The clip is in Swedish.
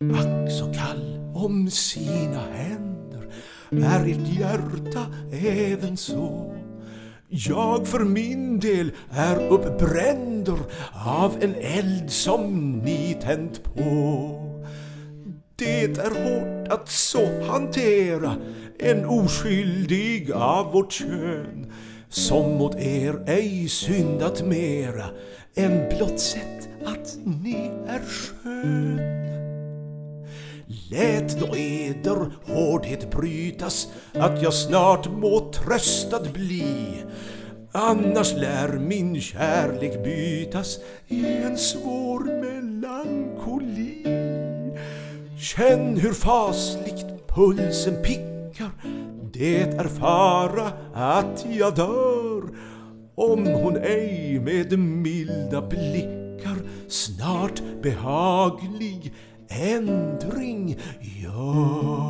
Ack så kall om sina händer är ert hjärta även så. Jag för min del är uppbränder av en eld som ni tänt på. Det är hårt att så hantera en oskyldig av vårt kön som mot er ej syndat mera än blott sett att ni är skön. Lät då eder hårdhet brytas att jag snart må tröstad bli. Annars lär min kärlek bytas i en svår melankoli. Känn hur fasligt pulsen pickar. Det är fara att jag dör om hon ej med milda blickar snart behaglig ändring gör.